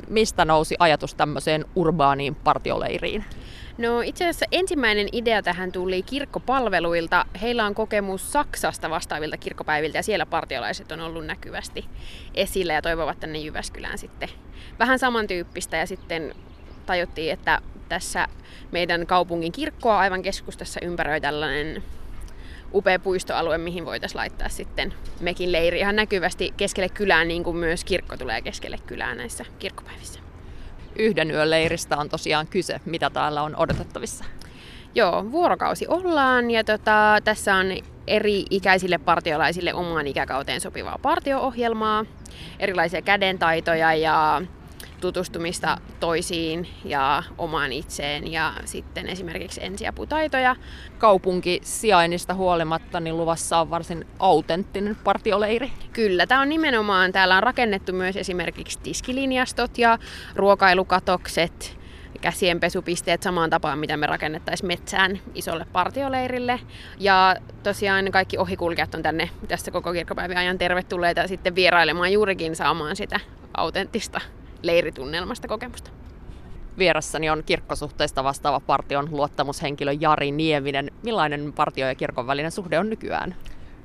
Mistä nousi ajatus tämmöiseen urbaaniin partioleiriin? No itse asiassa ensimmäinen idea tähän tuli kirkkopalveluilta. Heillä on kokemus Saksasta vastaavilta kirkkopäiviltä ja siellä partiolaiset on ollut näkyvästi esillä ja toivovat tänne Jyväskylään sitten vähän samantyyppistä ja sitten tajuttiin, että tässä meidän kaupungin kirkkoa aivan keskustassa ympäröi tällainen upea puistoalue, mihin voitaisiin laittaa sitten mekin leiri ihan näkyvästi keskelle kylää, niin kuin myös kirkko tulee keskelle kylää näissä kirkkopäivissä. Yhden yön leiristä on tosiaan kyse. Mitä täällä on odotettavissa? Joo, vuorokausi ollaan ja tota, tässä on eri ikäisille partiolaisille omaan ikäkauteen sopivaa partio-ohjelmaa, erilaisia kädentaitoja ja tutustumista toisiin ja omaan itseen ja sitten esimerkiksi ensiaputaitoja. Kaupunki sijainnista huolimatta niin luvassa on varsin autenttinen partioleiri. Kyllä, tämä on nimenomaan, täällä on rakennettu myös esimerkiksi tiskilinjastot ja ruokailukatokset, käsienpesupisteet samaan tapaan, mitä me rakennettaisiin metsään isolle partioleirille. Ja tosiaan kaikki ohikulkijat on tänne tässä koko kirkkopäivän ajan tervetulleita sitten vierailemaan juurikin saamaan sitä autenttista leiritunnelmasta kokemusta. Vieressäni on kirkkosuhteista vastaava partion luottamushenkilö Jari Nieminen. Millainen partio ja kirkon välinen suhde on nykyään?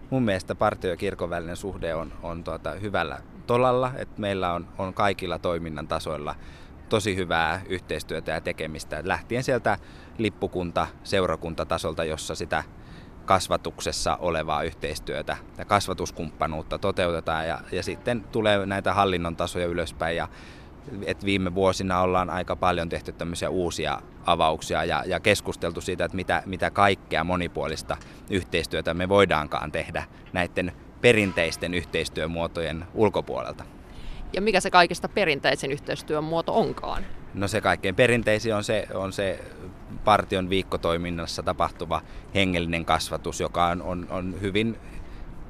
Mun mielestä partio ja kirkon välinen suhde on, on tuota, hyvällä tolalla, että meillä on, on kaikilla toiminnan tasoilla tosi hyvää yhteistyötä ja tekemistä. Lähtien sieltä lippukunta, seurakuntatasolta, jossa sitä kasvatuksessa olevaa yhteistyötä ja kasvatuskumppanuutta toteutetaan ja, ja sitten tulee näitä hallinnon tasoja ylöspäin ja että viime vuosina ollaan aika paljon tehty tämmöisiä uusia avauksia ja, ja keskusteltu siitä, että mitä, mitä kaikkea monipuolista yhteistyötä me voidaankaan tehdä näiden perinteisten yhteistyömuotojen ulkopuolelta. Ja mikä se kaikista perinteisin yhteistyön muoto onkaan? No se kaikkein perinteisin on se, on se partion viikkotoiminnassa tapahtuva hengellinen kasvatus, joka on, on, on hyvin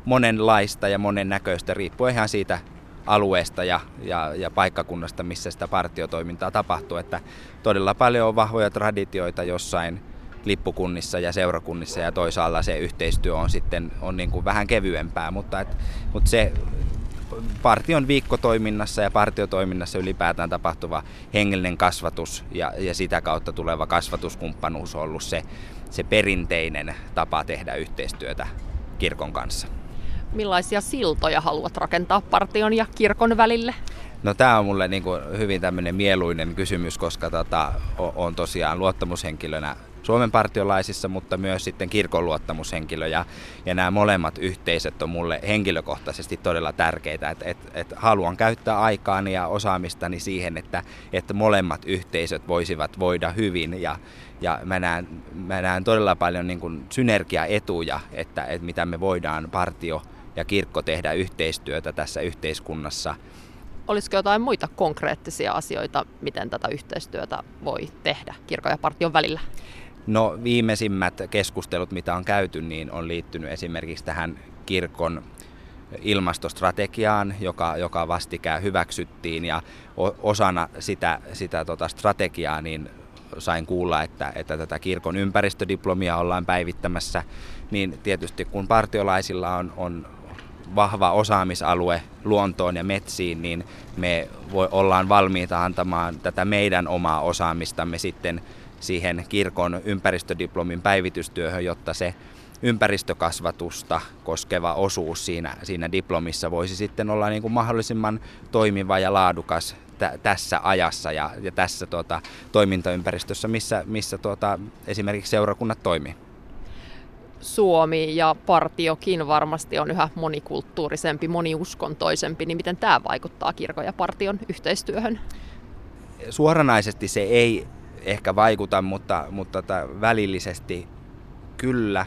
monenlaista ja monennäköistä riippuen ihan siitä alueesta ja, ja, ja paikkakunnasta, missä sitä partiotoimintaa tapahtuu. Että todella paljon on vahvoja traditioita jossain lippukunnissa ja seurakunnissa ja toisaalla se yhteistyö on sitten on niin kuin vähän kevyempää, mutta, et, mutta se partion viikkotoiminnassa ja partiotoiminnassa ylipäätään tapahtuva hengellinen kasvatus ja, ja sitä kautta tuleva kasvatuskumppanuus on ollut se, se perinteinen tapa tehdä yhteistyötä kirkon kanssa. Millaisia siltoja haluat rakentaa partion ja kirkon välille? No tämä on mulle niin kuin hyvin tämmöinen mieluinen kysymys, koska tota, on tosiaan luottamushenkilönä Suomen partiolaisissa, mutta myös sitten kirkon luottamushenkilö. Ja, ja nämä molemmat yhteisöt on mulle henkilökohtaisesti todella tärkeitä. Että et, et haluan käyttää aikaani ja osaamistani siihen, että, että molemmat yhteisöt voisivat voida hyvin. Ja, ja mä näen, mä näen todella paljon niin kuin synergiaetuja, että, että mitä me voidaan partio ja kirkko tehdä yhteistyötä tässä yhteiskunnassa – Olisiko jotain muita konkreettisia asioita, miten tätä yhteistyötä voi tehdä kirkon ja partion välillä? No viimeisimmät keskustelut, mitä on käyty, niin on liittynyt esimerkiksi tähän kirkon ilmastostrategiaan, joka, joka vastikään hyväksyttiin. Ja osana sitä, sitä tota strategiaa niin sain kuulla, että, että tätä kirkon ympäristödiplomia ollaan päivittämässä, niin tietysti kun partiolaisilla on, on vahva osaamisalue luontoon ja metsiin, niin me voi, ollaan valmiita antamaan tätä meidän omaa osaamistamme sitten siihen kirkon ympäristödiplomin päivitystyöhön, jotta se ympäristökasvatusta koskeva osuus siinä, siinä diplomissa voisi sitten olla niin kuin mahdollisimman toimiva ja laadukas t- tässä ajassa ja, ja tässä tuota, toimintaympäristössä, missä, missä tuota, esimerkiksi seurakunnat toimii. Suomi ja partiokin varmasti on yhä monikulttuurisempi, moniuskontoisempi, niin miten tämä vaikuttaa kirkon ja partion yhteistyöhön? Suoranaisesti se ei ehkä vaikuta, mutta, mutta tota, välillisesti kyllä.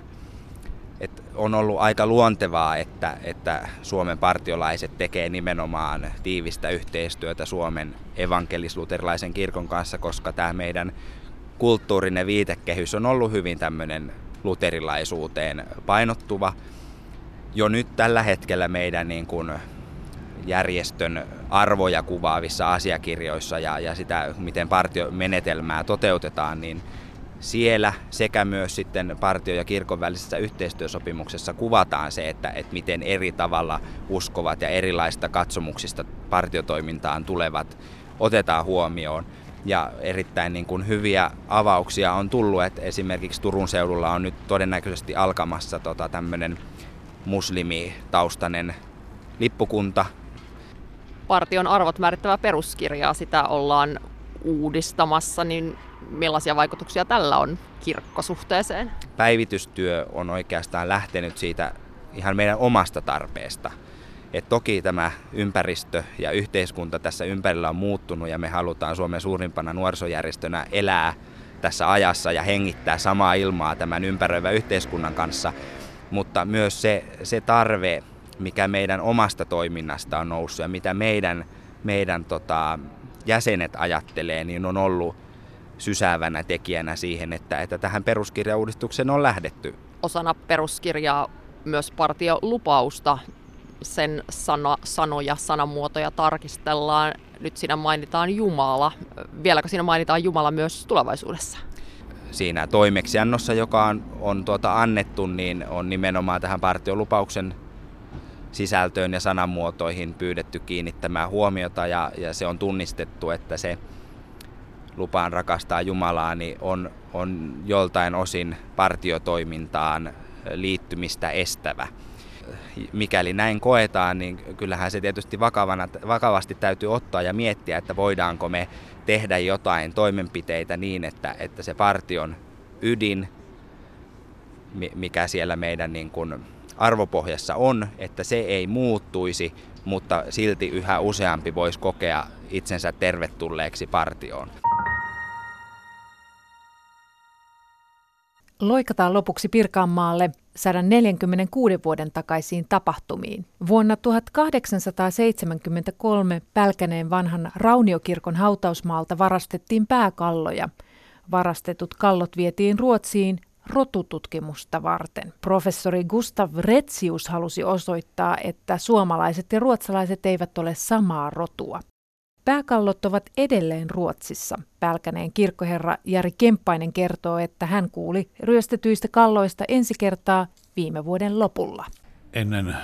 Et on ollut aika luontevaa, että, että Suomen partiolaiset tekee nimenomaan tiivistä yhteistyötä Suomen evankelisluterilaisen kirkon kanssa, koska tämä meidän kulttuurinen viitekehys on ollut hyvin tämmöinen luterilaisuuteen painottuva. Jo nyt tällä hetkellä meidän niin kuin järjestön arvoja kuvaavissa asiakirjoissa ja, ja sitä, miten partiomenetelmää toteutetaan, niin siellä sekä myös sitten partio- ja kirkon välisessä yhteistyösopimuksessa kuvataan se, että, että miten eri tavalla uskovat ja erilaista katsomuksista partiotoimintaan tulevat otetaan huomioon ja erittäin niin kuin hyviä avauksia on tullut, että esimerkiksi Turun seudulla on nyt todennäköisesti alkamassa tota, tämmöinen muslimitaustainen lippukunta. Partion arvot määrittävä peruskirjaa, sitä ollaan uudistamassa, niin millaisia vaikutuksia tällä on kirkkosuhteeseen? Päivitystyö on oikeastaan lähtenyt siitä ihan meidän omasta tarpeesta – et toki tämä ympäristö ja yhteiskunta tässä ympärillä on muuttunut ja me halutaan Suomen suurimpana nuorisojärjestönä elää tässä ajassa ja hengittää samaa ilmaa tämän ympäröivän yhteiskunnan kanssa. Mutta myös se, se tarve, mikä meidän omasta toiminnasta on noussut ja mitä meidän, meidän tota, jäsenet ajattelee, niin on ollut sysäävänä tekijänä siihen, että, että tähän peruskirjauudistukseen on lähdetty. Osana peruskirjaa myös partiolupausta sen sana, sanoja, sanamuotoja tarkistellaan. Nyt siinä mainitaan Jumala. Vieläkö siinä mainitaan Jumala myös tulevaisuudessa? Siinä toimeksiannossa, joka on, on tuota annettu, niin on nimenomaan tähän partiolupauksen sisältöön ja sanamuotoihin pyydetty kiinnittämään huomiota ja, ja se on tunnistettu, että se lupaan rakastaa Jumalaa niin on, on joltain osin partiotoimintaan liittymistä estävä mikäli näin koetaan, niin kyllähän se tietysti vakavana, vakavasti täytyy ottaa ja miettiä, että voidaanko me tehdä jotain toimenpiteitä niin, että, että se partion ydin, mikä siellä meidän niin kuin arvopohjassa on, että se ei muuttuisi, mutta silti yhä useampi voisi kokea itsensä tervetulleeksi partioon. Loikataan lopuksi Pirkanmaalle 146 vuoden takaisiin tapahtumiin. Vuonna 1873 Pälkäneen vanhan Rauniokirkon hautausmaalta varastettiin pääkalloja. Varastetut kallot vietiin Ruotsiin rotututkimusta varten. Professori Gustav Retsius halusi osoittaa, että suomalaiset ja ruotsalaiset eivät ole samaa rotua. Pääkallot ovat edelleen Ruotsissa. Pälkäneen kirkkoherra Jari Kemppainen kertoo, että hän kuuli ryöstetyistä kalloista ensi kertaa viime vuoden lopulla. Ennen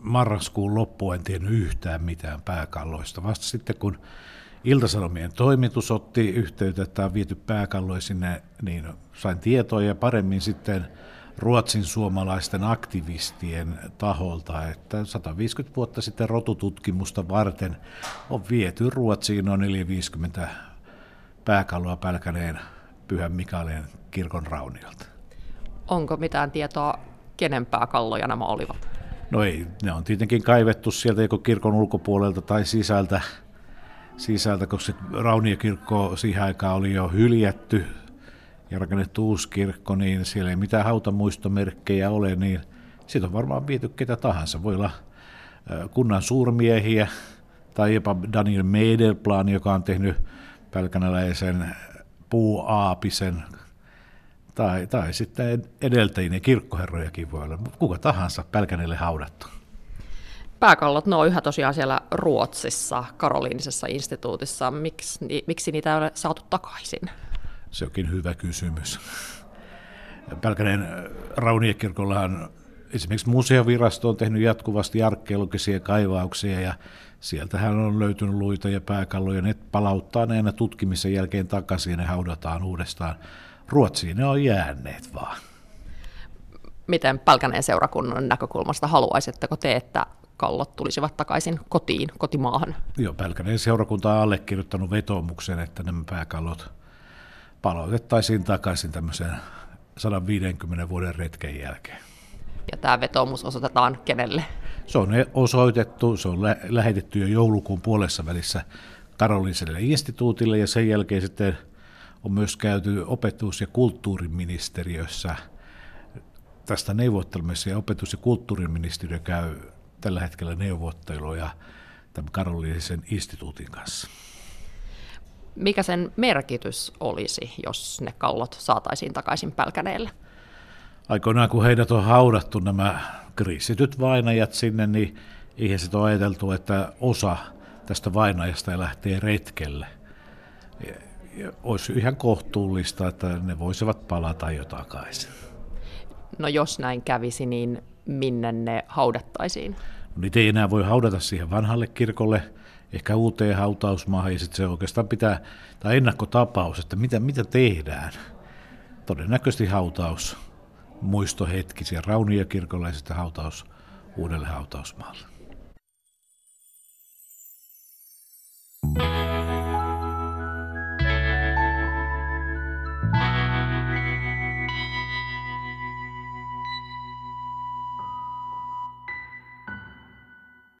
marraskuun loppua en tiennyt yhtään mitään pääkalloista. Vasta sitten kun Iltasanomien toimitus otti yhteyttä, että on viety pääkalloja sinne, niin sain tietoa ja paremmin sitten ruotsin suomalaisten aktivistien taholta, että 150 vuotta sitten rotututkimusta varten on viety Ruotsiin noin 450 pääkalloa Pälkäneen Pyhän Mikaelin kirkon rauniolta. Onko mitään tietoa, kenen pääkalloja nämä olivat? No ei, ne on tietenkin kaivettu sieltä joko kirkon ulkopuolelta tai sisältä, sisältä koska Rauniokirkko siihen aikaan oli jo hyljätty ja rakennettu uusi kirkko, niin siellä ei mitään hautamuistomerkkejä ole, niin siitä on varmaan viety ketä tahansa. Voi olla kunnan suurmiehiä tai jopa Daniel Medelplan, joka on tehnyt pälkänäläisen puuaapisen tai, tai sitten edeltäjien kirkkoherrojakin voi olla, kuka tahansa Pälkänelle haudattu. Pääkallot, ne on yhä tosiaan siellä Ruotsissa, Karoliinisessa instituutissa. Miksi, miksi niitä ei ole saatu takaisin? Se onkin hyvä kysymys. Pälkäneen Rauniekirkollahan esimerkiksi museovirasto on tehnyt jatkuvasti arkeologisia kaivauksia ja sieltähän on löytynyt luita ja pääkalloja. Ne palauttaa ne aina tutkimisen jälkeen takaisin ja ne haudataan uudestaan Ruotsiin ne on jääneet vaan. Miten Pälkäneen seurakunnan näkökulmasta haluaisitteko te, että kallot tulisivat takaisin kotiin, kotimaahan? Joo, Pälkäneen seurakunta on allekirjoittanut vetoomuksen, että nämä pääkallot palautettaisiin takaisin tämmöisen 150 vuoden retken jälkeen. Ja tämä vetoomus osoitetaan kenelle? Se on osoitettu, se on lä- lähetetty jo joulukuun puolessa välissä Karoliselle instituutille ja sen jälkeen sitten on myös käyty opetus- ja kulttuuriministeriössä tästä neuvottelemassa ja opetus- ja kulttuuriministeriö käy tällä hetkellä neuvotteluja tämän Karoliinisen instituutin kanssa. Mikä sen merkitys olisi, jos ne kallot saataisiin takaisin Pälkäneelle? Aikoinaan kun heidät on haudattu nämä kriisityt vainajat sinne, niin ihmiset on ajateltu, että osa tästä vainajasta lähtee retkelle olisi ihan kohtuullista, että ne voisivat palata jo takaisin. No jos näin kävisi, niin minne ne haudattaisiin? No, niitä ei enää voi haudata siihen vanhalle kirkolle, ehkä uuteen hautausmaahan, ja sitten se oikeastaan pitää, tai ennakkotapaus, että mitä, mitä tehdään. Todennäköisesti hautaus, muistohetki siellä Rauniokirkolla ja sitten hautaus uudelle hautausmaalle.